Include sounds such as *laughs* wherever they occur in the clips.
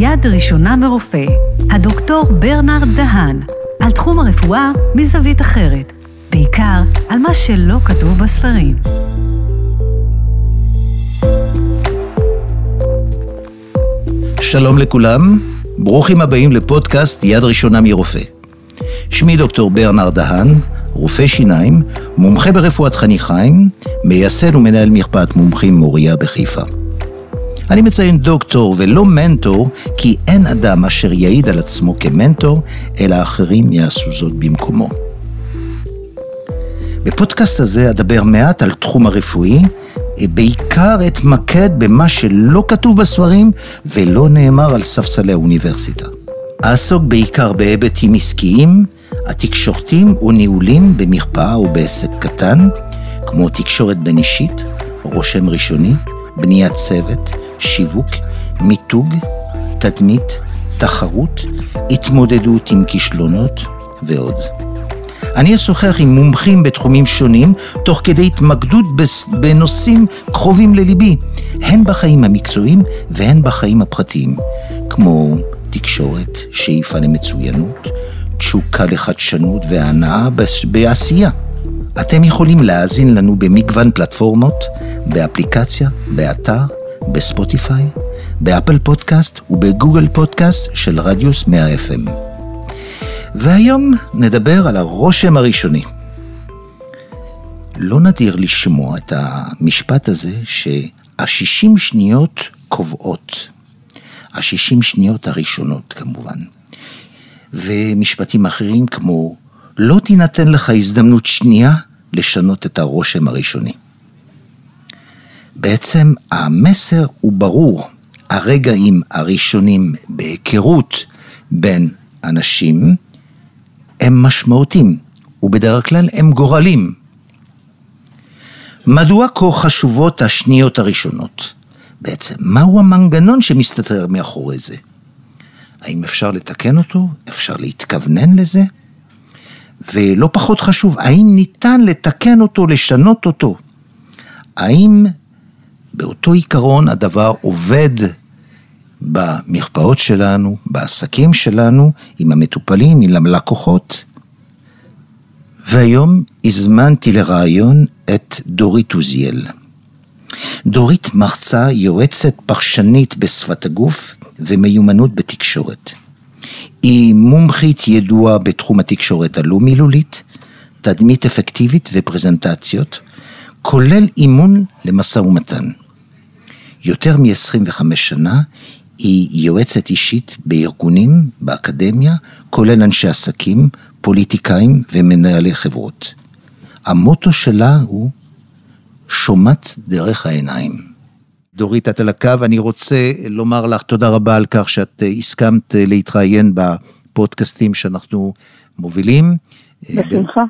יד ראשונה מרופא, הדוקטור ברנרד דהן, על תחום הרפואה מזווית אחרת, בעיקר על מה שלא כתוב בספרים. שלום לכולם, ברוכים הבאים לפודקאסט יד ראשונה מרופא. שמי דוקטור ברנרד דהן, רופא שיניים, מומחה ברפואת חניכיים, מייסד ומנהל מרפאת מומחים מוריה בחיפה. אני מציין דוקטור ולא מנטור, כי אין אדם אשר יעיד על עצמו כמנטור, אלא אחרים יעשו זאת במקומו. בפודקאסט הזה אדבר מעט על תחום הרפואי, בעיקר אתמקד במה שלא כתוב בספרים ולא נאמר על ספסלי האוניברסיטה. אעסוק בעיקר בהיבטים עסקיים, התקשורתיים וניהולים במרפאה או בעסק קטן, כמו תקשורת בין אישית, רושם ראשוני, בניית צוות, שיווק, מיתוג, תדמית, תחרות, התמודדות עם כישלונות ועוד. אני אשוחח עם מומחים בתחומים שונים, תוך כדי התמקדות בנושאים קרובים לליבי, הן בחיים המקצועיים והן בחיים הפרטיים, כמו תקשורת, שאיפה למצוינות, תשוקה לחדשנות והנאה בעשייה. אתם יכולים להאזין לנו במגוון פלטפורמות, באפליקציה, באתר, בספוטיפיי, באפל פודקאסט ובגוגל פודקאסט של רדיוס 100 FM. והיום נדבר על הרושם הראשוני. לא נדיר לשמוע את המשפט הזה שהשישים שניות קובעות. השישים שניות הראשונות כמובן. ומשפטים אחרים כמו לא תינתן לך הזדמנות שנייה לשנות את הרושם הראשוני. בעצם המסר הוא ברור, הרגעים הראשונים בהיכרות בין אנשים הם משמעותיים, ובדרך כלל הם גורלים. מדוע כה חשובות השניות הראשונות? בעצם, מהו המנגנון שמסתתר מאחורי זה? האם אפשר לתקן אותו? אפשר להתכוונן לזה? ולא פחות חשוב, האם ניתן לתקן אותו, לשנות אותו? האם באותו עיקרון הדבר עובד במרפאות שלנו, בעסקים שלנו, עם המטופלים, עם הלקוחות? והיום הזמנתי לראיון את דורית עוזיאל. דורית מרצה יועצת פרשנית בשפת הגוף ומיומנות בתקשורת. היא מומחית ידועה בתחום התקשורת הלא מילולית, תדמית אפקטיבית ופרזנטציות, כולל אימון למשא ומתן. יותר מ-25 שנה היא יועצת אישית בארגונים, באקדמיה, כולל אנשי עסקים, פוליטיקאים ומנהלי חברות. המוטו שלה הוא שומעת דרך העיניים. דורית, את על הקו, אני רוצה לומר לך תודה רבה על כך שאת הסכמת להתראיין בפודקאסטים שאנחנו מובילים. בשמחה.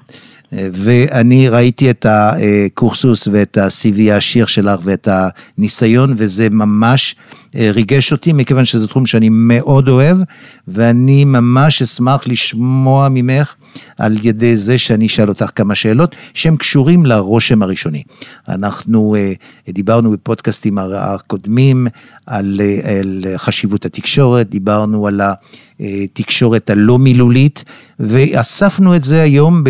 ואני ראיתי את הקורסוס ואת ה-CV העשיר שלך ואת הניסיון, וזה ממש ריגש אותי, מכיוון שזה תחום שאני מאוד אוהב, ואני ממש אשמח לשמוע ממך על ידי זה שאני אשאל אותך כמה שאלות שהן קשורים לרושם הראשוני. אנחנו דיברנו בפודקאסטים הקודמים על, על חשיבות התקשורת, דיברנו על התקשורת הלא מילולית, ואספנו את זה היום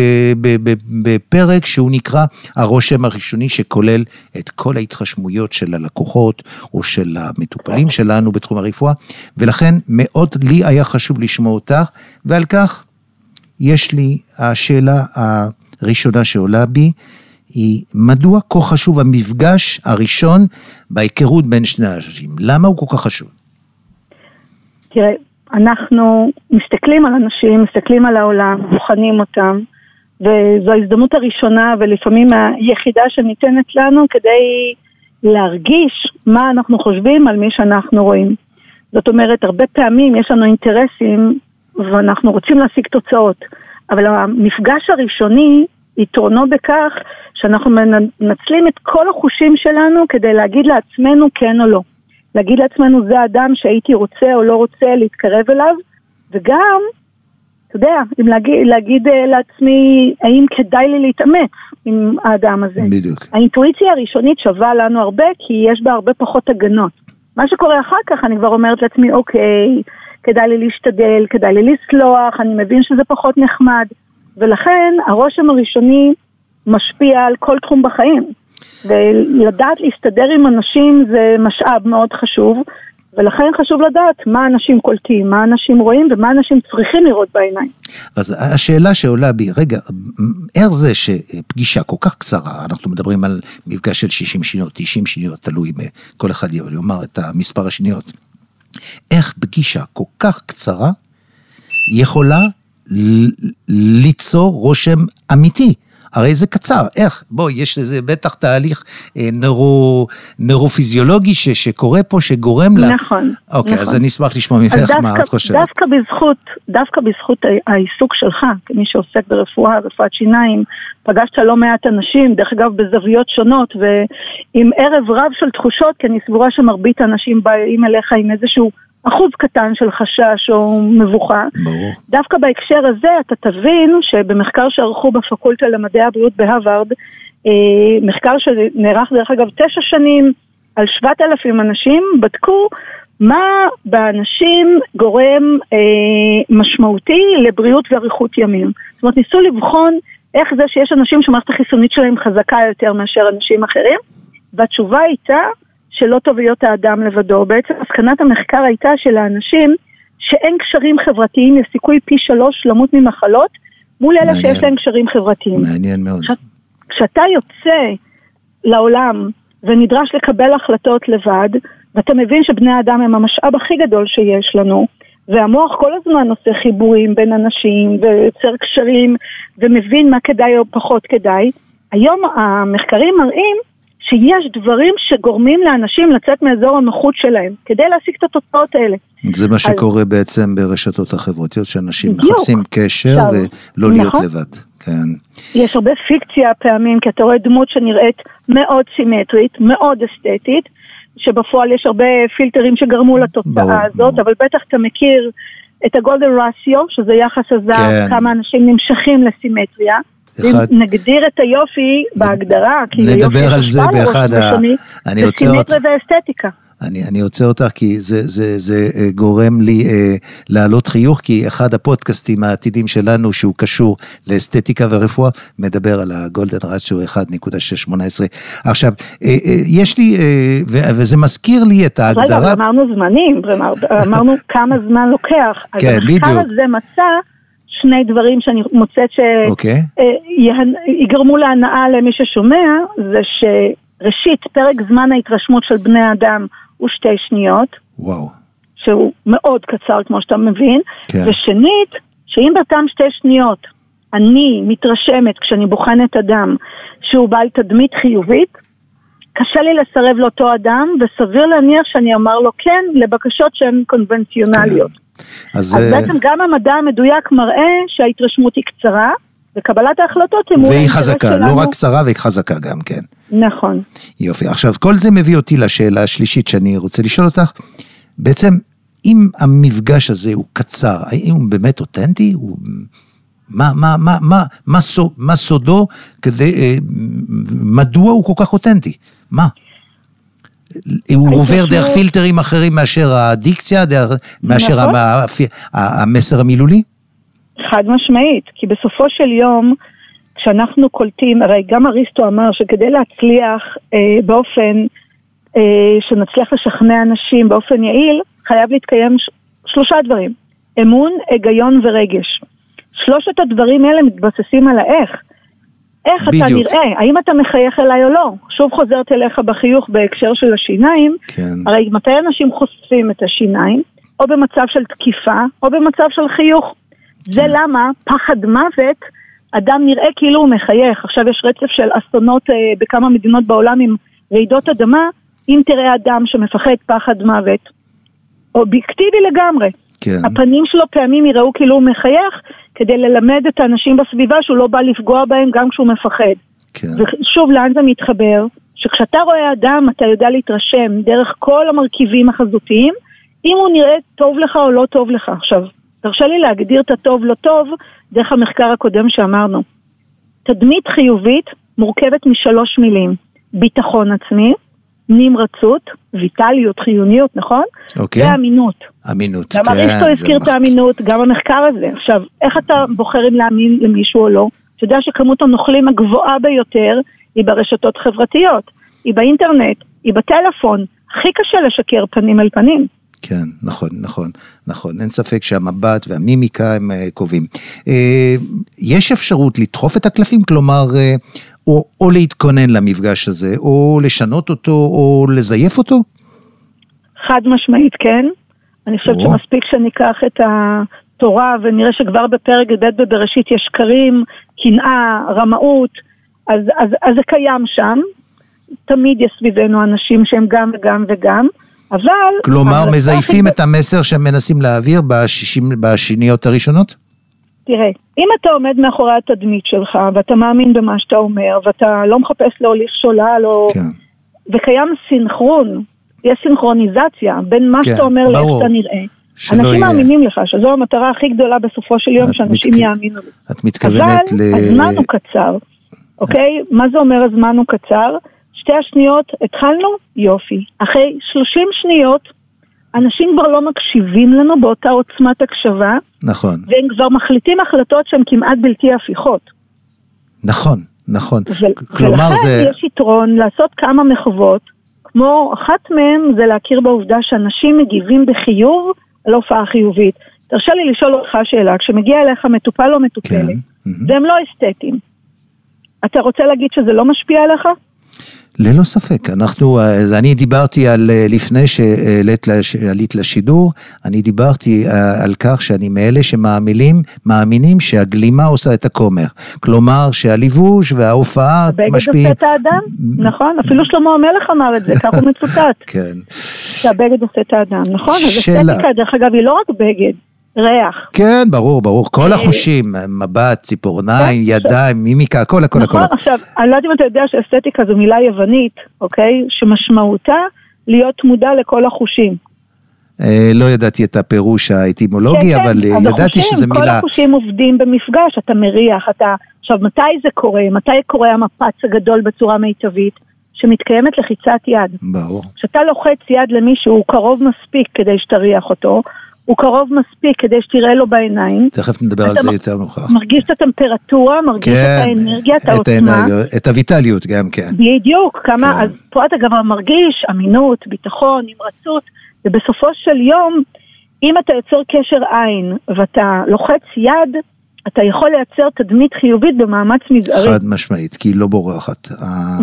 בפרק שהוא נקרא הרושם הראשוני, שכולל את כל ההתחשמויות של הלקוחות או של המטופלים שלנו בתחום הרפואה, ולכן מאוד לי היה חשוב לשמוע אותך, ועל כך יש לי השאלה הראשונה שעולה בי, היא מדוע כה חשוב המפגש הראשון בהיכרות בין שני אנשים? למה הוא כל כך חשוב? תראה, אנחנו מסתכלים על אנשים, מסתכלים על העולם, בוחנים אותם, וזו ההזדמנות הראשונה ולפעמים היחידה שניתנת לנו כדי להרגיש מה אנחנו חושבים על מי שאנחנו רואים. זאת אומרת, הרבה פעמים יש לנו אינטרסים ואנחנו רוצים להשיג תוצאות, אבל המפגש הראשוני, יתרונו בכך שאנחנו מנצלים את כל החושים שלנו כדי להגיד לעצמנו כן או לא. להגיד לעצמנו זה האדם שהייתי רוצה או לא רוצה להתקרב אליו, וגם, אתה יודע, אם להגיד, להגיד uh, לעצמי האם כדאי לי להתאמץ עם האדם הזה. בדיוק. האינטואיציה הראשונית שווה לנו הרבה כי יש בה הרבה פחות הגנות. מה שקורה אחר כך, אני כבר אומרת לעצמי, אוקיי, כדאי לי להשתדל, כדאי לי לסלוח, אני מבין שזה פחות נחמד. ולכן הרושם הראשוני משפיע על כל תחום בחיים. ולדעת להסתדר עם אנשים זה משאב מאוד חשוב, ולכן חשוב לדעת מה אנשים קולטים, מה אנשים רואים ומה אנשים צריכים לראות בעיניים. אז השאלה שעולה בי, רגע, איך זה שפגישה כל כך קצרה, אנחנו מדברים על מפגש של 60 שניות, 90 שניות, תלוי כל אחד יאמר את המספר השניות, איך פגישה כל כך קצרה יכולה ליצור רושם אמיתי? הרי זה קצר, איך? בוא, יש לזה בטח תהליך אה, נורו, נורופיזיולוגי ש, שקורה פה, שגורם לה... נכון, אוקיי, נכון. אז אני אשמח לשמוע ממך מה את חושבת. דווקא בזכות, דווקא בזכות העיסוק שלך, כמי שעוסק ברפואה, רפואת שיניים, פגשת לא מעט אנשים, דרך אגב בזוויות שונות, ועם ערב רב של תחושות, כי אני סבורה שמרבית האנשים באים אליך עם איזשהו... אחוז קטן של חשש או מבוכה. ברור. דווקא בהקשר הזה אתה תבין שבמחקר שערכו בפקולטה למדעי הבריאות בהרווארד, אה, מחקר שנערך דרך אגב תשע שנים על שבעת אלפים אנשים, בדקו מה באנשים גורם אה, משמעותי לבריאות ואריכות ימים. זאת אומרת, ניסו לבחון איך זה שיש אנשים שמערכת החיסונית שלהם חזקה יותר מאשר אנשים אחרים, והתשובה הייתה שלא טוב להיות האדם לבדו. בעצם מסקנת המחקר הייתה שלאנשים שאין קשרים חברתיים יש סיכוי פי שלוש למות ממחלות מול אלה מעניין. שיש להם קשרים חברתיים. מעניין מאוד. כש, כשאתה יוצא לעולם ונדרש לקבל החלטות לבד, ואתה מבין שבני האדם הם המשאב הכי גדול שיש לנו, והמוח כל הזמן עושה חיבורים בין אנשים ויוצר קשרים ומבין מה כדאי או פחות כדאי, היום המחקרים מראים שיש דברים שגורמים לאנשים לצאת מאזור הנוחות שלהם, כדי להשיג את התוצאות האלה. זה מה שקורה אז... בעצם ברשתות החברתיות, שאנשים בדיוק. מחפשים קשר עכשיו, ולא להיות נכון. לבד. כן. יש הרבה פיקציה פעמים, כי אתה רואה דמות שנראית מאוד סימטרית, מאוד אסתטית, שבפועל יש הרבה פילטרים שגרמו לתוצאה ברור, הזאת, ברור. אבל בטח אתה מכיר את הגולדן רסיו, שזה יחס הזר, כן. כמה אנשים נמשכים לסימטריה. אחד- נגדיר את היופי בהגדרה, כי נדבר היופי יש על זה באחד ה- אני זה רוצה סימטריה עוד- ואסתטיקה. אני, אני עוצר אותך כי זה, זה, זה אה, גורם לי אה, להעלות חיוך, כי אחד הפודקאסטים העתידים שלנו, שהוא קשור לאסתטיקה ורפואה, מדבר על הגולדן רציו 1.618. עכשיו, אה, אה, יש לי, אה, ו- וזה מזכיר לי את רגע, ההגדרה... אבל אמרנו זמנים, אמר- אמרנו כמה זמן לוקח. אז כן, המחקר בדיוק. הזה מצא שני דברים שאני מוצאת אוקיי. שיגרמו להנאה למי ששומע, זה שראשית, פרק זמן ההתרשמות של בני האדם הוא שתי שניות, וואו. שהוא מאוד קצר כמו שאתה מבין, כן. ושנית, שאם באותן שתי שניות אני מתרשמת כשאני בוחנת אדם שהוא בעל תדמית חיובית, קשה לי לסרב לאותו אדם, וסביר להניח שאני אומר לו כן לבקשות שהן קונבנציונליות. אז, אז אה, בעצם גם המדע המדויק מראה שההתרשמות היא קצרה, וקבלת ההחלטות היא מול והיא חזקה, שלנו. לא רק קצרה, והיא חזקה גם, כן. נכון. יופי. עכשיו, כל זה מביא אותי לשאלה השלישית שאני רוצה לשאול אותך. בעצם, אם המפגש הזה הוא קצר, האם הוא באמת אותנטי? הוא... מה, מה, מה, מה, מה, סו, מה סודו כדי, אה, מדוע הוא כל כך אותנטי? מה? הוא עובר דרך פילטרים אחרים מאשר הדיקציה, דרך, מאשר נכון. המ- ה- המסר המילולי? חד משמעית, כי בסופו של יום, כשאנחנו קולטים, הרי גם אריסטו אמר שכדי להצליח אה, באופן, אה, שנצליח לשכנע אנשים באופן יעיל, חייב להתקיים ש- שלושה דברים, אמון, היגיון ורגש. שלושת הדברים האלה מתבססים על האיך. איך אתה בדיוק. נראה, האם אתה מחייך אליי או לא. שוב חוזרת אליך בחיוך בהקשר של השיניים, כן. הרי מתי אנשים חושפים את השיניים? או במצב של תקיפה, או במצב של חיוך. זה למה פחד מוות, אדם נראה כאילו הוא מחייך. עכשיו יש רצף של אסונות אה, בכמה מדינות בעולם עם רעידות אדמה, אם תראה אדם שמפחד פחד מוות, אובייקטיבי לגמרי. כן. הפנים שלו פעמים יראו כאילו הוא מחייך, כדי ללמד את האנשים בסביבה שהוא לא בא לפגוע בהם גם כשהוא מפחד. כן. ושוב, לאן זה מתחבר? שכשאתה רואה אדם, אתה יודע להתרשם דרך כל המרכיבים החזותיים, אם הוא נראה טוב לך או לא טוב לך. עכשיו, תרשה לי להגדיר את הטוב לא טוב דרך המחקר הקודם שאמרנו. תדמית חיובית מורכבת משלוש מילים, ביטחון עצמי, נמרצות, ויטליות, חיוניות, נכון? אוקיי. ואמינות. אמינות, גם כן. אריסטו זה הזכיר את האמינות, גם המחקר הזה. עכשיו, איך אתה בוחר אם להאמין למישהו או לא? אתה יודע שכמות הנוכלים הגבוהה ביותר היא ברשתות חברתיות, היא באינטרנט, היא בטלפון. הכי קשה לשקר פנים אל פנים. כן, נכון, נכון, נכון. אין ספק שהמבט והמימיקה הם אה, קובעים. אה, יש אפשרות לדחוף את הקלפים? כלומר, אה, או, או להתכונן למפגש הזה, או לשנות אותו, או לזייף אותו? חד משמעית כן. אני חושבת או. שמספיק שניקח את התורה ונראה שכבר בפרק ב' בבראשית יש שקרים, קנאה, רמאות, אז, אז, אז זה קיים שם. תמיד יש סביבנו אנשים שהם גם וגם וגם, אבל... כלומר, מזייפים את המסר שהם מנסים להעביר בשישים, בשניות הראשונות? תראה, אם אתה עומד מאחורי התדמית שלך, ואתה מאמין במה שאתה אומר, ואתה לא מחפש להוליך שולל, או... כן. וקיים סינכרון, יש סינכרוניזציה בין מה כן, שאתה אומר לאיך. שאתה נראה. אנשים יהיה- מאמינים לך, שזו המטרה הכי גדולה בסופו של יום, שאנשים מתכ- יאמינו לי. את מתכוונת אבל ל... הזמן הוא קצר, אוקיי? מה זה אומר הזמן הוא קצר? שתי השניות, התחלנו? יופי. אחרי 30 שניות, אנשים כבר לא מקשיבים לנו באותה עוצמת הקשבה, נכון, והם כבר מחליטים החלטות שהן כמעט בלתי הפיכות. נכון, נכון. ו- כלומר, ולכן זה... יש יתרון לעשות כמה מחוות, כמו אחת מהן זה להכיר בעובדה שאנשים מגיבים בחיוב על הופעה חיובית. תרשה לי לשאול אותך שאלה, כשמגיע אליך מטופל או מטופלת, כן. והם לא אסתטיים, אתה רוצה להגיד שזה לא משפיע עליך? ללא ספק, אנחנו, אז אני דיברתי על, אה, לפני שעלית לש- עלית לשידור, אני דיברתי אה, על כך שאני מאלה שמאמינים, מאמינים שהגלימה עושה את הכומר. כלומר, שהלבוש וההופעה בגד משפיעים. עושה את האדם, נכון? אפילו שלמה המלך אמר את זה, כך הוא מצוטט, *laughs* כן. שהבגד עושה את האדם, נכון? אז שאלה. אסתטיקה, דרך אגב, היא לא רק בגד, ריח. כן, ברור, ברור. כל אה, החושים, מבט, ציפורניים, כן, ידיים, מימיקה, הכל, הכל, הכל. נכון, עכשיו, אני לא יודעת אם אתה יודע שאסתטיקה זו מילה יוונית, אוקיי? שמשמעותה להיות מודע לכל החושים. אה, לא ידעתי את הפירוש האטימולוגי, כן, אבל כן, אה, אז ידעתי שזו כל מילה... החושים עובדים במפגש, אתה מריח, אתה... עכשיו, מתי זה קורה? מתי קורה המפץ הגדול בצורה מיטבית? שמתקיימת לחיצת יד. ברור. כשאתה לוחץ יד למישהו, הוא קרוב מספיק כדי שתריח אותו, הוא קרוב מספיק כדי שתראה לו בעיניים, תכף נדבר על זה יותר מאוחר. מרגיש את הטמפרטורה, מרגיש את האנרגיה, את העוצמה. האנרגיה, את הויטליות גם כן. בדיוק, כמה, כן. אז פה אתה גם מרגיש אמינות, ביטחון, נמרצות, ובסופו של יום, אם אתה יוצר קשר עין ואתה לוחץ יד, אתה יכול לייצר תדמית חיובית במאמץ מזערי. חד משמעית, כי היא לא בורחת.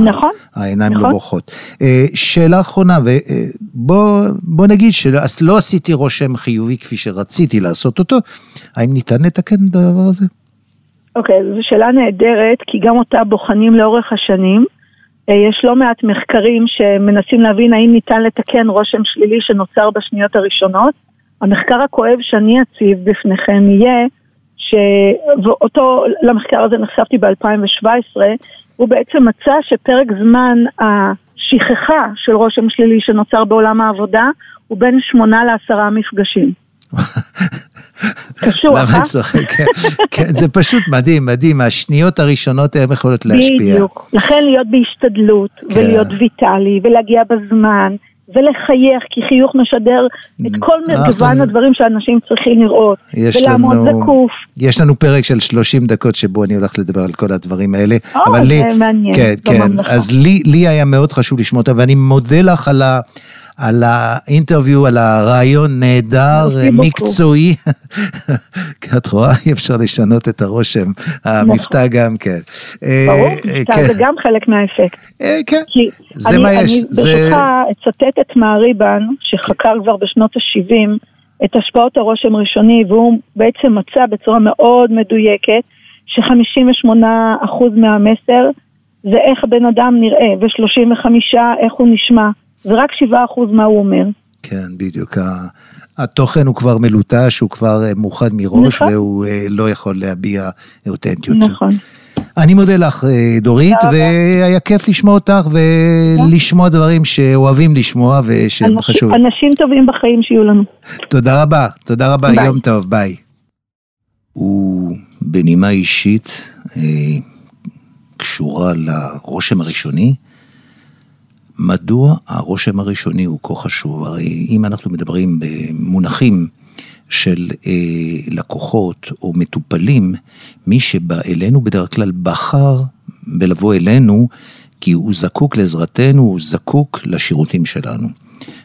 נכון, העיניים לא נכון. בורחות. אה, שאלה אחרונה, ובוא נגיד שלא עשיתי רושם חיובי כפי שרציתי לעשות אותו, האם ניתן לתקן את הדבר הזה? אוקיי, זו שאלה נהדרת, כי גם אותה בוחנים לאורך השנים. אה, יש לא מעט מחקרים שמנסים להבין האם ניתן לתקן רושם שלילי שנוצר בשניות הראשונות. המחקר הכואב שאני אציב בפניכם יהיה, שאותו, למחקר הזה נחשפתי ב-2017, הוא בעצם מצא שפרק זמן השכחה של רושם שלילי שנוצר בעולם העבודה הוא בין שמונה לעשרה מפגשים. *laughs* קשוח, למה אה? את צוחקת? כן, כן, זה פשוט מדהים, מדהים, השניות הראשונות הן יכולות להשפיע. בדיוק. לכן להיות בהשתדלות, כן. ולהיות ויטאלי, ולהגיע בזמן, ולחייך, כי חיוך משדר את כל אנחנו- מגוון הדברים שאנשים צריכים לראות. ולעמוד לנו, זקוף. יש לנו פרק של 30 דקות שבו אני הולך לדבר על כל הדברים האלה. או, אבל זה לי, מעניין, כן, כן. אז לי, לי היה מאוד חשוב לשמוע אותה, ואני מודה לך על, ה, על האינטרוויו, על הרעיון נהדר. מקצועי. *laughs* את רואה, אי אפשר לשנות את הרושם, המבטא גם כן. אה, ברור, אה, מבטא כן. זה גם חלק מהאפקט. אה, כן, זה אני, מה אני יש. זה- ברשותך אצטט את מהריבן, שחקר כבר בשנות ה-70 את השפעות הרושם ראשוני, והוא בעצם מצא בצורה מאוד מדויקת ש-58% מהמסר זה איך הבן אדם נראה, ו-35% איך הוא נשמע, ורק 7% מה הוא אומר. כן, בדיוק. התוכן הוא כבר מלוטש, הוא כבר אה, מוכן מראש, נכון. והוא אה, לא יכול להביע אותנטיות. נכון. אני מודה לך, אה, דורית. והיה כיף לשמוע אותך ולשמוע דברים שאוהבים לשמוע ושהם אנשים, חשובים. אנשים טובים בחיים שיהיו לנו. תודה רבה, תודה רבה, ביי. יום טוב, ביי. ובנימה אישית, קשורה לרושם הראשוני, מדוע הרושם הראשוני הוא כה חשוב? הרי אם אנחנו מדברים במונחים של אה, לקוחות או מטופלים, מי שבא אלינו בדרך כלל בחר בלבוא אלינו כי הוא זקוק לעזרתנו, הוא זקוק לשירותים שלנו.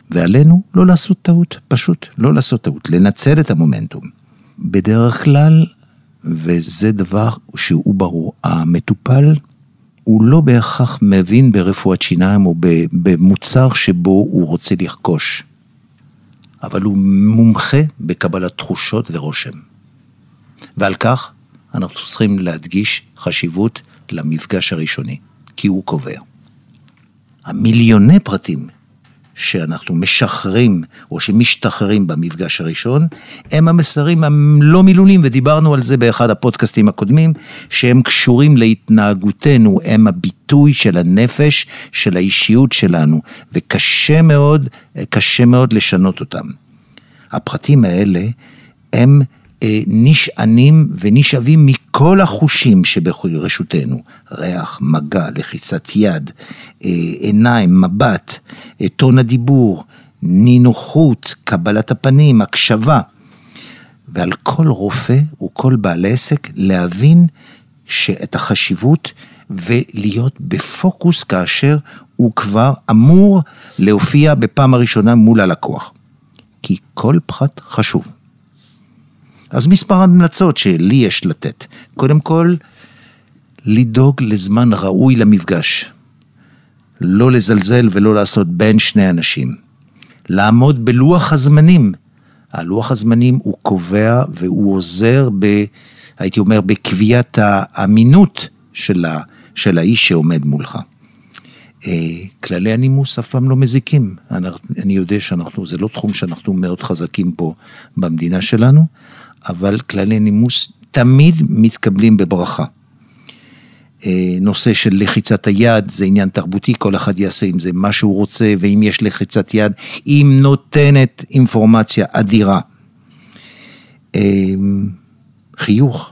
ועלינו לא לעשות טעות, פשוט לא לעשות טעות, לנצל את המומנטום. בדרך כלל, וזה דבר שהוא ברור, המטופל הוא לא בהכרח מבין ברפואת שיניים או במוצר שבו הוא רוצה לרכוש, אבל הוא מומחה בקבלת תחושות ורושם. ועל כך אנחנו צריכים להדגיש חשיבות למפגש הראשוני, כי הוא קובע. המיליוני פרטים שאנחנו משחררים או שמשתחררים במפגש הראשון, הם המסרים הלא מילולים, ודיברנו על זה באחד הפודקאסטים הקודמים, שהם קשורים להתנהגותנו, הם הביטוי של הנפש, של האישיות שלנו, וקשה מאוד, קשה מאוד לשנות אותם. הפרטים האלה הם נשענים ונשאבים מכל החושים שברשותנו, ריח, מגע, לחיצת יד, אה, עיניים, מבט, אה, טון הדיבור, נינוחות, קבלת הפנים, הקשבה. ועל כל רופא וכל בעל עסק להבין שאת החשיבות ולהיות בפוקוס כאשר הוא כבר אמור להופיע בפעם הראשונה מול הלקוח. כי כל פחת חשוב. אז מספר המלצות שלי יש לתת. קודם כל, לדאוג לזמן ראוי למפגש. לא לזלזל ולא לעשות בין שני אנשים. לעמוד בלוח הזמנים. הלוח הזמנים הוא קובע והוא עוזר ב... הייתי אומר, בקביעת האמינות של, ה, של האיש שעומד מולך. אה, כללי הנימוס אף פעם לא מזיקים. אני יודע שאנחנו, זה לא תחום שאנחנו מאוד חזקים פה במדינה שלנו, אבל כללי נימוס תמיד מתקבלים בברכה. אה, נושא של לחיצת היד זה עניין תרבותי, כל אחד יעשה עם זה מה שהוא רוצה, ואם יש לחיצת יד, היא נותנת אינפורמציה אדירה. אה, חיוך,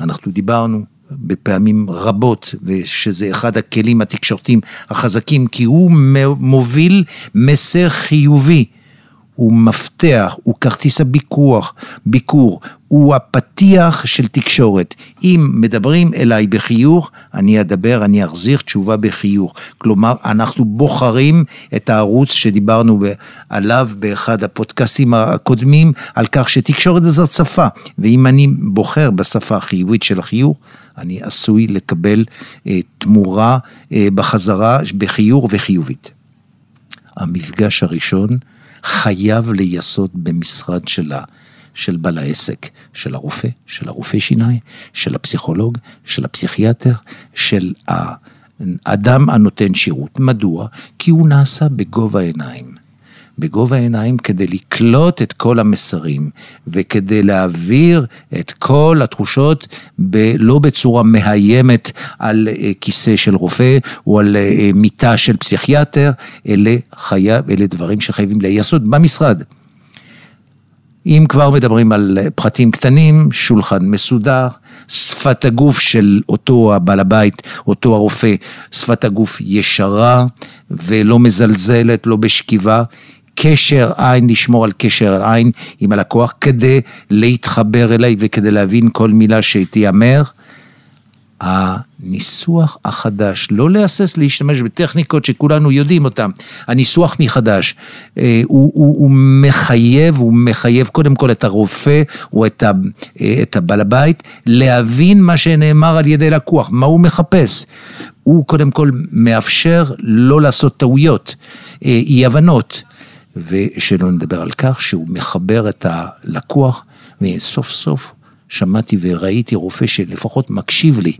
אנחנו דיברנו בפעמים רבות, ושזה אחד הכלים התקשורתיים החזקים, כי הוא מוביל מסר חיובי. הוא מפתח, הוא כרטיס הביקוח, ביקור, הוא הפתיח של תקשורת. אם מדברים אליי בחיוך, אני אדבר, אני אחזיר תשובה בחיוך. כלומר, אנחנו בוחרים את הערוץ שדיברנו עליו באחד הפודקאסטים הקודמים, על כך שתקשורת זאת שפה, ואם אני בוחר בשפה החיובית של החיוך, אני עשוי לקבל אה, תמורה אה, בחזרה בחיוך וחיובית. המפגש הראשון חייב להיעשות במשרד שלה, של בעל העסק, של הרופא, של הרופא שיניים, של הפסיכולוג, של הפסיכיאטר, של האדם הנותן שירות. מדוע? כי הוא נעשה בגובה העיניים. בגובה העיניים כדי לקלוט את כל המסרים וכדי להעביר את כל התחושות ב, לא בצורה מאיימת על אה, כיסא של רופא או על אה, מיטה של פסיכיאטר, אלה, חייב, אלה דברים שחייבים להיעשות במשרד. אם כבר מדברים על אה, פרטים קטנים, שולחן מסודר, שפת הגוף של אותו הבעל הבית, אותו הרופא, שפת הגוף ישרה ולא מזלזלת, לא בשכיבה, קשר עין, לשמור על קשר עין עם הלקוח כדי להתחבר אליי וכדי להבין כל מילה שתיאמר. הניסוח החדש, לא להסס להשתמש בטכניקות שכולנו יודעים אותן, הניסוח מחדש, אה, הוא, הוא, הוא מחייב, הוא מחייב קודם כל את הרופא או את, אה, את הבעל הבית להבין מה שנאמר על ידי לקוח, מה הוא מחפש. הוא קודם כל מאפשר לא לעשות טעויות, אה, אי הבנות. ושלא נדבר על כך שהוא מחבר את הלקוח, וסוף סוף שמעתי וראיתי רופא שלפחות מקשיב לי.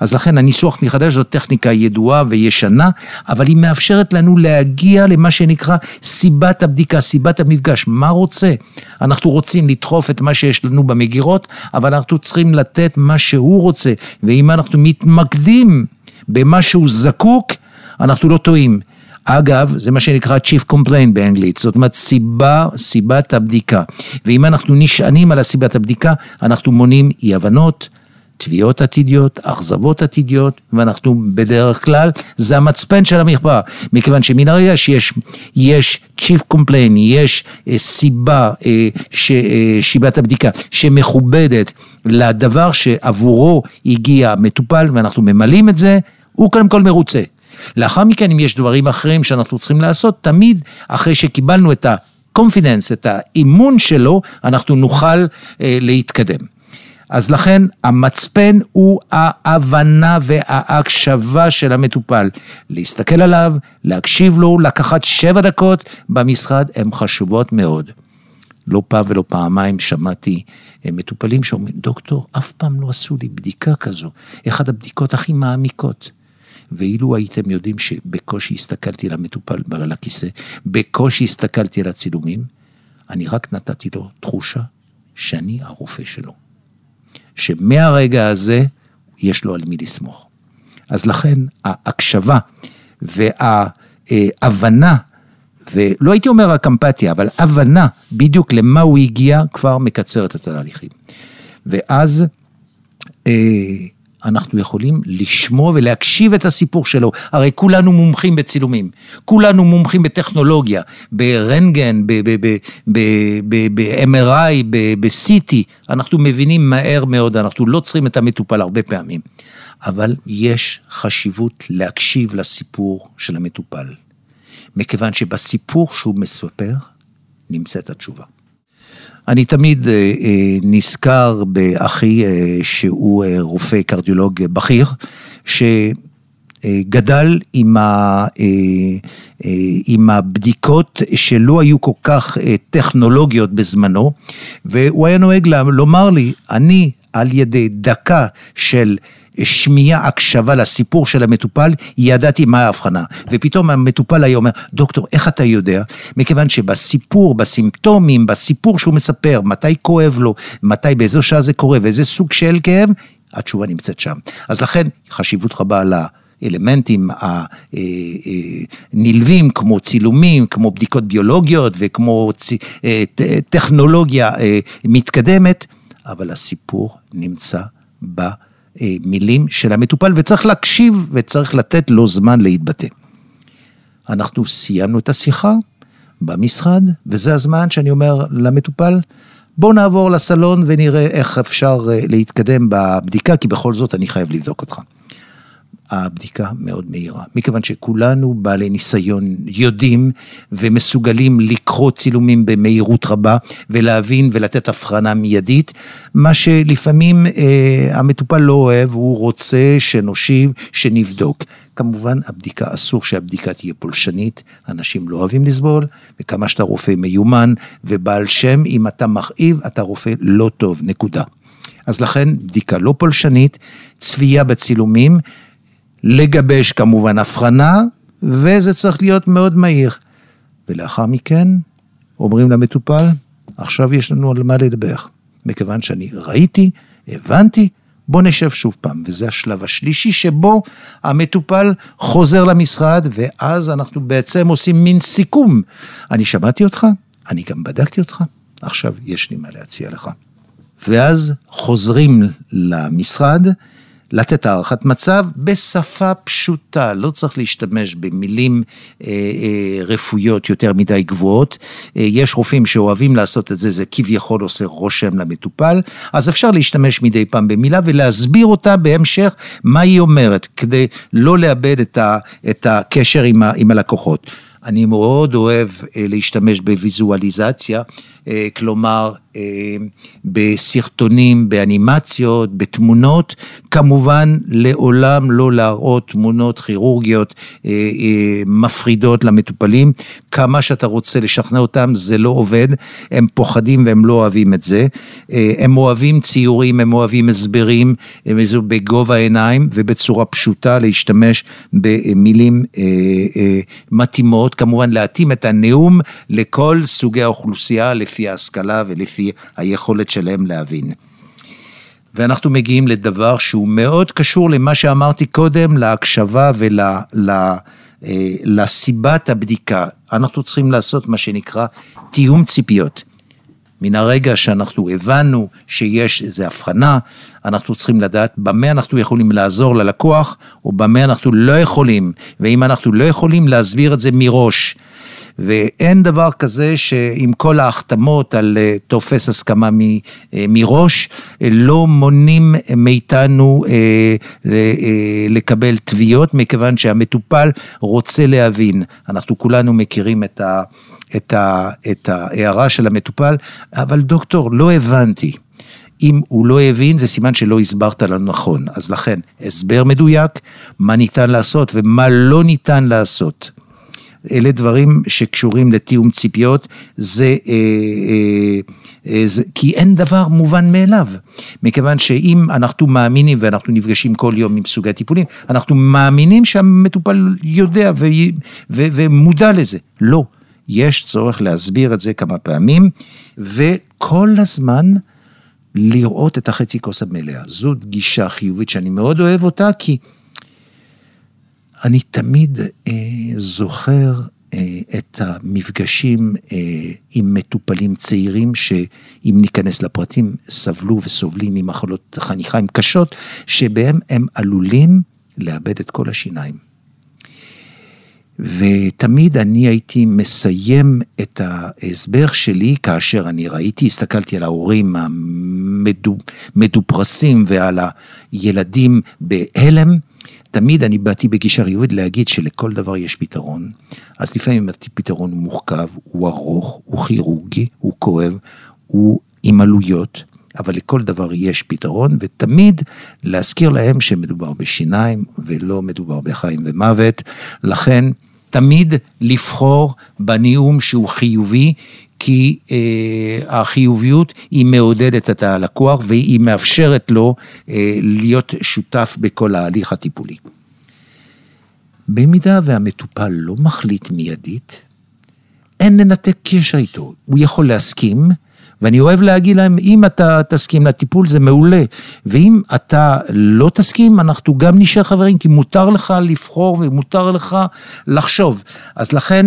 אז לכן הניסוח מחדש זו טכניקה ידועה וישנה, אבל היא מאפשרת לנו להגיע למה שנקרא סיבת הבדיקה, סיבת המפגש, מה רוצה? אנחנו רוצים לדחוף את מה שיש לנו במגירות, אבל אנחנו צריכים לתת מה שהוא רוצה, ואם אנחנו מתמקדים במה שהוא זקוק, אנחנו לא טועים. אגב, זה מה שנקרא Chief Complaint באנגלית, זאת אומרת סיבה, סיבת הבדיקה. ואם אנחנו נשענים על הסיבת הבדיקה, אנחנו מונים אי הבנות, תביעות עתידיות, אכזבות עתידיות, ואנחנו בדרך כלל, זה המצפן של המרפאה, מכיוון שמן הרגע שיש יש chief complaint, יש אה, סיבה, אה, ש, אה, שיבת הבדיקה, שמכובדת לדבר שעבורו הגיע המטופל, ואנחנו ממלאים את זה, הוא קודם כל מרוצה. לאחר מכן, אם יש דברים אחרים שאנחנו צריכים לעשות, תמיד אחרי שקיבלנו את ה-confidence, את האימון שלו, אנחנו נוכל אה, להתקדם. אז לכן המצפן הוא ההבנה וההקשבה של המטופל. להסתכל עליו, להקשיב לו, לקחת שבע דקות במשרד, הן חשובות מאוד. לא פעם ולא פעמיים שמעתי אה, מטופלים שאומרים, דוקטור, אף פעם לא עשו לי בדיקה כזו, אחת הבדיקות הכי מעמיקות. ואילו הייתם יודעים שבקושי הסתכלתי על המטופל על הכיסא, בקושי הסתכלתי על הצילומים, אני רק נתתי לו תחושה שאני הרופא שלו. שמהרגע הזה יש לו על מי לסמוך. אז לכן ההקשבה וההבנה, ולא הייתי אומר רק אמפתיה, אבל הבנה בדיוק למה הוא הגיע, כבר מקצרת את התהליכים. ואז אה, אנחנו יכולים לשמוע ולהקשיב את הסיפור שלו. הרי כולנו מומחים בצילומים, כולנו מומחים בטכנולוגיה, ברנטגן, ב-MRI, ב-CT, אנחנו מבינים מהר מאוד, אנחנו לא צריכים את המטופל הרבה פעמים. אבל יש חשיבות להקשיב לסיפור של המטופל, מכיוון שבסיפור שהוא מספר נמצאת התשובה. אני תמיד אה, אה, נזכר באחי אה, שהוא רופא קרדיולוג בכיר, שגדל עם, ה, עם הבדיקות שלא היו כל כך טכנולוגיות בזמנו, והוא היה נוהג לומר לי, אני על ידי דקה של שמיעה, הקשבה לסיפור של המטופל, ידעתי מה ההבחנה. ופתאום המטופל היה אומר, דוקטור, איך אתה יודע? מכיוון שבסיפור, בסימפטומים, בסיפור שהוא מספר, מתי כואב לו, מתי, באיזו שעה זה קורה, ואיזה סוג של כאב, התשובה נמצאת שם. אז לכן, חשיבות רבה ל... אלמנטים הנלווים, אה, אה, כמו צילומים, כמו בדיקות ביולוגיות וכמו אה, טכנולוגיה מתקדמת, אבל הסיפור נמצא ב... אה, מילים של המטופל, וצריך להקשיב וצריך לתת לו זמן להתבטא. אנחנו סיימנו את השיחה במשרד, וזה הזמן שאני אומר למטופל, בוא נעבור לסלון ונראה איך אפשר אה, להתקדם בבדיקה, כי בכל זאת אני חייב לבדוק אותך. הבדיקה מאוד מהירה, מכיוון שכולנו בעלי ניסיון יודעים ומסוגלים לקרוא צילומים במהירות רבה ולהבין ולתת הבחנה מיידית, מה שלפעמים אה, המטופל לא אוהב, הוא רוצה שנושיב, שנבדוק. כמובן, הבדיקה, אסור שהבדיקה תהיה פולשנית, אנשים לא אוהבים לסבול, וכמה שאתה רופא מיומן ובעל שם, אם אתה מכאיב, אתה רופא לא טוב, נקודה. אז לכן, בדיקה לא פולשנית, צבייה בצילומים, לגבש כמובן הבחנה, וזה צריך להיות מאוד מהיר. ולאחר מכן אומרים למטופל, עכשיו יש לנו על מה לדבר. מכיוון שאני ראיתי, הבנתי, בוא נשב שוב פעם. וזה השלב השלישי שבו המטופל חוזר למשרד, ואז אנחנו בעצם עושים מין סיכום. אני שמעתי אותך, אני גם בדקתי אותך, עכשיו יש לי מה להציע לך. ואז חוזרים למשרד, לתת הערכת מצב בשפה פשוטה, לא צריך להשתמש במילים אה, אה, רפואיות יותר מדי גבוהות. אה, יש רופאים שאוהבים לעשות את זה, זה כביכול עושה רושם למטופל, אז אפשר להשתמש מדי פעם במילה ולהסביר אותה בהמשך מה היא אומרת, כדי לא לאבד את, ה, את הקשר עם, ה, עם הלקוחות. אני מאוד אוהב אה, להשתמש בוויזואליזציה, אה, כלומר אה, בסרטונים, באנימציות, בתמונות, כמובן לעולם לא להראות תמונות כירורגיות מפחידות למטופלים, כמה שאתה רוצה לשכנע אותם זה לא עובד, הם פוחדים והם לא אוהבים את זה, הם אוהבים ציורים, הם אוהבים הסברים, בגובה העיניים ובצורה פשוטה להשתמש במילים מתאימות. כמובן להתאים את הנאום לכל סוגי האוכלוסייה לפי ההשכלה ולפי היכולת שלהם להבין. ואנחנו מגיעים לדבר שהוא מאוד קשור למה שאמרתי קודם, להקשבה ול, אה, הבדיקה. אנחנו צריכים לעשות מה שנקרא תיאום ציפיות. מן הרגע שאנחנו הבנו שיש איזו הבחנה, אנחנו צריכים לדעת במה אנחנו יכולים לעזור ללקוח, או במה אנחנו לא יכולים, ואם אנחנו לא יכולים להסביר את זה מראש. ואין דבר כזה שעם כל ההחתמות על אה, טופס הסכמה אה, מראש, אה, לא מונים מאיתנו לקבל תביעות, מכיוון שהמטופל רוצה להבין. אנחנו כולנו מכירים את, ה, את, ה, את ההערה של המטופל, אבל דוקטור, לא הבנתי. אם הוא לא הבין, זה סימן שלא הסברת לנו נכון. אז לכן, הסבר מדויק, מה ניתן לעשות ומה לא ניתן לעשות. אלה דברים שקשורים לתיאום ציפיות, זה, אה, אה, אה, זה, כי אין דבר מובן מאליו, מכיוון שאם אנחנו מאמינים ואנחנו נפגשים כל יום עם סוגי טיפולים, אנחנו מאמינים שהמטופל יודע ו, ו, ומודע לזה. לא, יש צורך להסביר את זה כמה פעמים, וכל הזמן לראות את החצי כוס המלאה. זאת גישה חיובית שאני מאוד אוהב אותה, כי... אני תמיד אה, זוכר אה, את המפגשים אה, עם מטופלים צעירים, שאם ניכנס לפרטים, סבלו וסובלים ממחלות חניכיים קשות, שבהם הם עלולים לאבד את כל השיניים. ותמיד אני הייתי מסיים את ההסבר שלי כאשר אני ראיתי, הסתכלתי על ההורים המדופרסים ועל הילדים בהלם, תמיד אני באתי בגישה חיובית להגיד שלכל דבר יש פתרון. אז לפעמים הפתרון הוא מורכב, הוא ארוך, הוא כירורגי, הוא כואב, הוא עם עלויות, אבל לכל דבר יש פתרון, ותמיד להזכיר להם שמדובר בשיניים ולא מדובר בחיים ומוות. לכן, תמיד לבחור בנאום שהוא חיובי, כי אה, החיוביות היא מעודדת את הלקוח והיא מאפשרת לו אה, להיות שותף בכל ההליך הטיפולי. במידה והמטופל לא מחליט מיידית, אין לנתק קשר איתו. הוא יכול להסכים, ואני אוהב להגיד להם, אם אתה תסכים לטיפול זה מעולה, ואם אתה לא תסכים, אנחנו גם נשאר חברים, כי מותר לך לבחור ומותר לך לחשוב. אז לכן,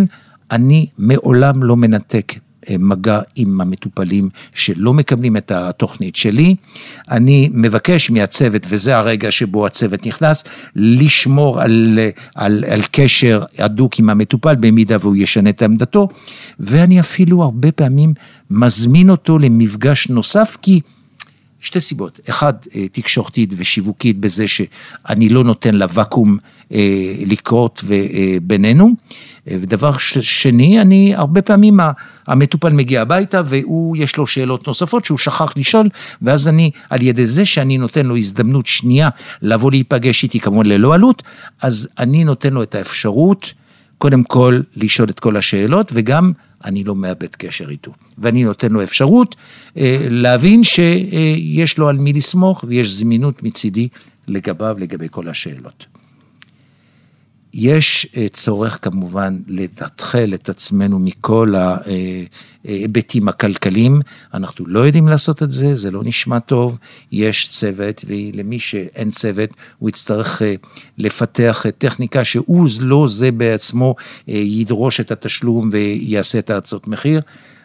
אני מעולם לא מנתק מגע עם המטופלים שלא מקבלים את התוכנית שלי. אני מבקש מהצוות, וזה הרגע שבו הצוות נכנס, לשמור על, על, על קשר הדוק עם המטופל במידה והוא ישנה את עמדתו, ואני אפילו הרבה פעמים מזמין אותו למפגש נוסף, כי... שתי סיבות, אחד, אה, תקשורתית ושיווקית בזה שאני לא נותן לוואקום אה, לקרות בינינו, ודבר שני, אני הרבה פעמים המטופל מגיע הביתה והוא, יש לו שאלות נוספות שהוא שכח לשאול, ואז אני, על ידי זה שאני נותן לו הזדמנות שנייה לבוא להיפגש איתי כמובן ללא עלות, אז אני נותן לו את האפשרות, קודם כל, לשאול את כל השאלות, וגם אני לא מאבד קשר איתו. ואני נותן לו אפשרות אה, להבין שיש לו על מי לסמוך ויש זמינות מצידי לגביו, לגבי כל השאלות. יש אה, צורך כמובן לתתחל את עצמנו מכל ההיבטים הכלכליים, אנחנו לא יודעים לעשות את זה, זה לא נשמע טוב, יש צוות, ולמי שאין צוות, הוא יצטרך אה, לפתח טכניקה שהוא לא זה בעצמו אה, ידרוש את התשלום ויעשה את ההצעות מחיר.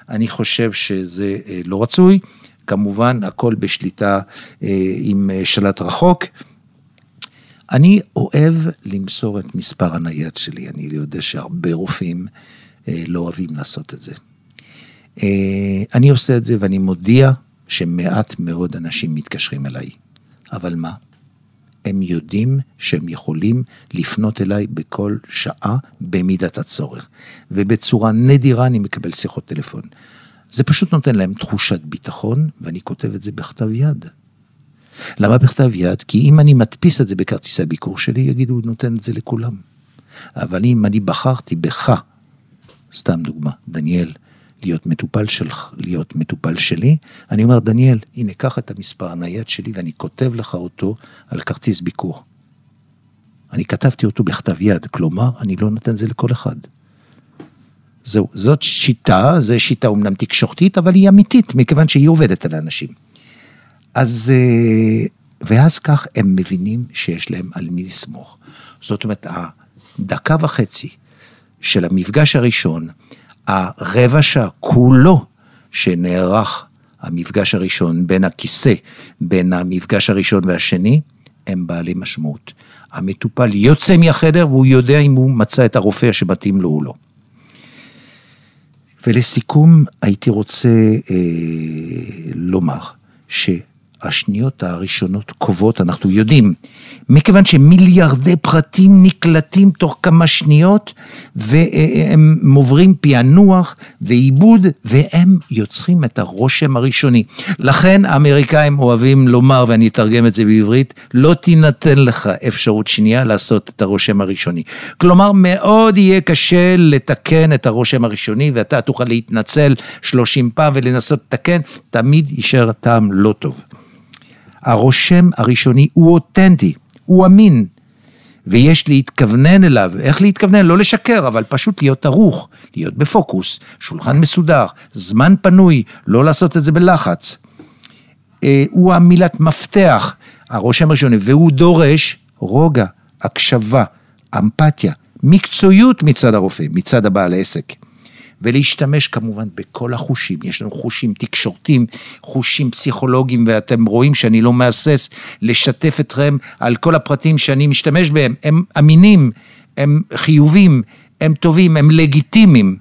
אני חושב שזה לא רצוי, כמובן הכל בשליטה עם שלט רחוק. אני אוהב למסור את מספר הנייד שלי, אני יודע שהרבה רופאים אה, לא אוהבים לעשות את זה. אה, אני עושה את זה ואני מודיע שמעט מאוד אנשים מתקשרים אליי. אבל מה? הם יודעים שהם יכולים לפנות אליי בכל שעה במידת הצורך. ובצורה נדירה אני מקבל שיחות טלפון. זה פשוט נותן להם תחושת ביטחון, ואני כותב את זה בכתב יד. למה בכתב יד? כי אם אני מדפיס את זה בכרטיסי הביקור שלי, יגידו, הוא נותן את זה לכולם. אבל אם אני בחרתי בך, סתם דוגמה, דניאל, להיות מטופל שלך, להיות מטופל שלי, אני אומר, דניאל, הנה, קח את המספר הנייד שלי ואני כותב לך אותו על כרטיס ביקור. אני כתבתי אותו בכתב יד, כלומר, אני לא נותן זה לכל אחד. זהו, זאת שיטה, זו שיטה אומנם תקשורתית, אבל היא אמיתית, מכיוון שהיא עובדת על אנשים. אז, אה, ואז כך הם מבינים שיש להם על מי לסמוך. זאת אומרת, הדקה וחצי של המפגש הראשון, הרבע שעה כולו שנערך המפגש הראשון בין הכיסא, בין המפגש הראשון והשני, הם בעלי משמעות. המטופל יוצא מהחדר והוא יודע אם הוא מצא את הרופא שמתאים לו או לא. ולסיכום, הייתי רוצה אה, לומר ש... השניות הראשונות קובעות, אנחנו יודעים, מכיוון שמיליארדי פרטים נקלטים תוך כמה שניות והם עוברים פענוח ועיבוד והם יוצרים את הרושם הראשוני. לכן האמריקאים אוהבים לומר, ואני אתרגם את זה בעברית, לא תינתן לך אפשרות שנייה לעשות את הרושם הראשוני. כלומר, מאוד יהיה קשה לתקן את הרושם הראשוני ואתה תוכל להתנצל 30 פעם ולנסות לתקן, תמיד יישאר טעם לא טוב. הרושם הראשוני הוא אותנטי, הוא אמין, ויש להתכוונן אליו. איך להתכוונן? לא לשקר, אבל פשוט להיות ערוך, להיות בפוקוס, שולחן מסודר, זמן פנוי, לא לעשות את זה בלחץ. אה, הוא המילת מפתח, הרושם הראשוני, והוא דורש רוגע, הקשבה, אמפתיה, מקצועיות מצד הרופא, מצד הבעל העסק. ולהשתמש כמובן בכל החושים, יש לנו חושים תקשורתיים, חושים פסיכולוגיים, ואתם רואים שאני לא מהסס לשתף אתכם על כל הפרטים שאני משתמש בהם, הם אמינים, הם חיובים, הם טובים, הם לגיטימיים,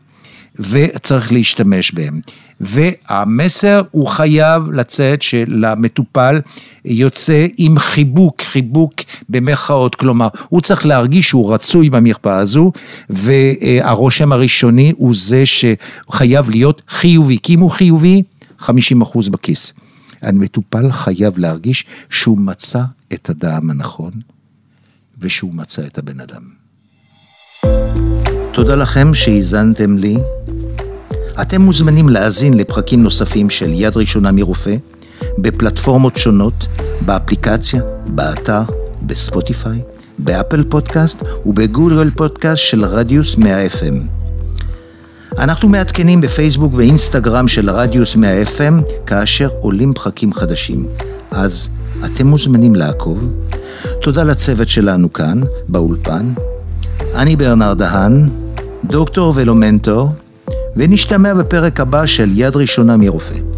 וצריך להשתמש בהם. והמסר הוא חייב לצאת שלמטופל יוצא עם חיבוק, חיבוק במרכאות, כלומר, הוא צריך להרגיש שהוא רצוי במרפאה הזו, והרושם הראשוני הוא זה שחייב להיות חיובי, כי אם הוא חיובי, 50 אחוז בכיס. המטופל חייב להרגיש שהוא מצא את האדם הנכון, ושהוא מצא את הבן אדם. תודה לכם שהאזנתם לי. אתם מוזמנים להאזין לפרקים נוספים של יד ראשונה מרופא בפלטפורמות שונות, באפליקציה, באתר, בספוטיפיי, באפל פודקאסט ובגוגל פודקאסט של רדיוס 100 FM. אנחנו מעדכנים בפייסבוק ואינסטגרם של רדיוס 100 FM כאשר עולים פרקים חדשים. אז אתם מוזמנים לעקוב. תודה לצוות שלנו כאן, באולפן. אני ברנרד דהן, דוקטור ולא מנטור, ונשתמע בפרק הבא של יד ראשונה מרופא.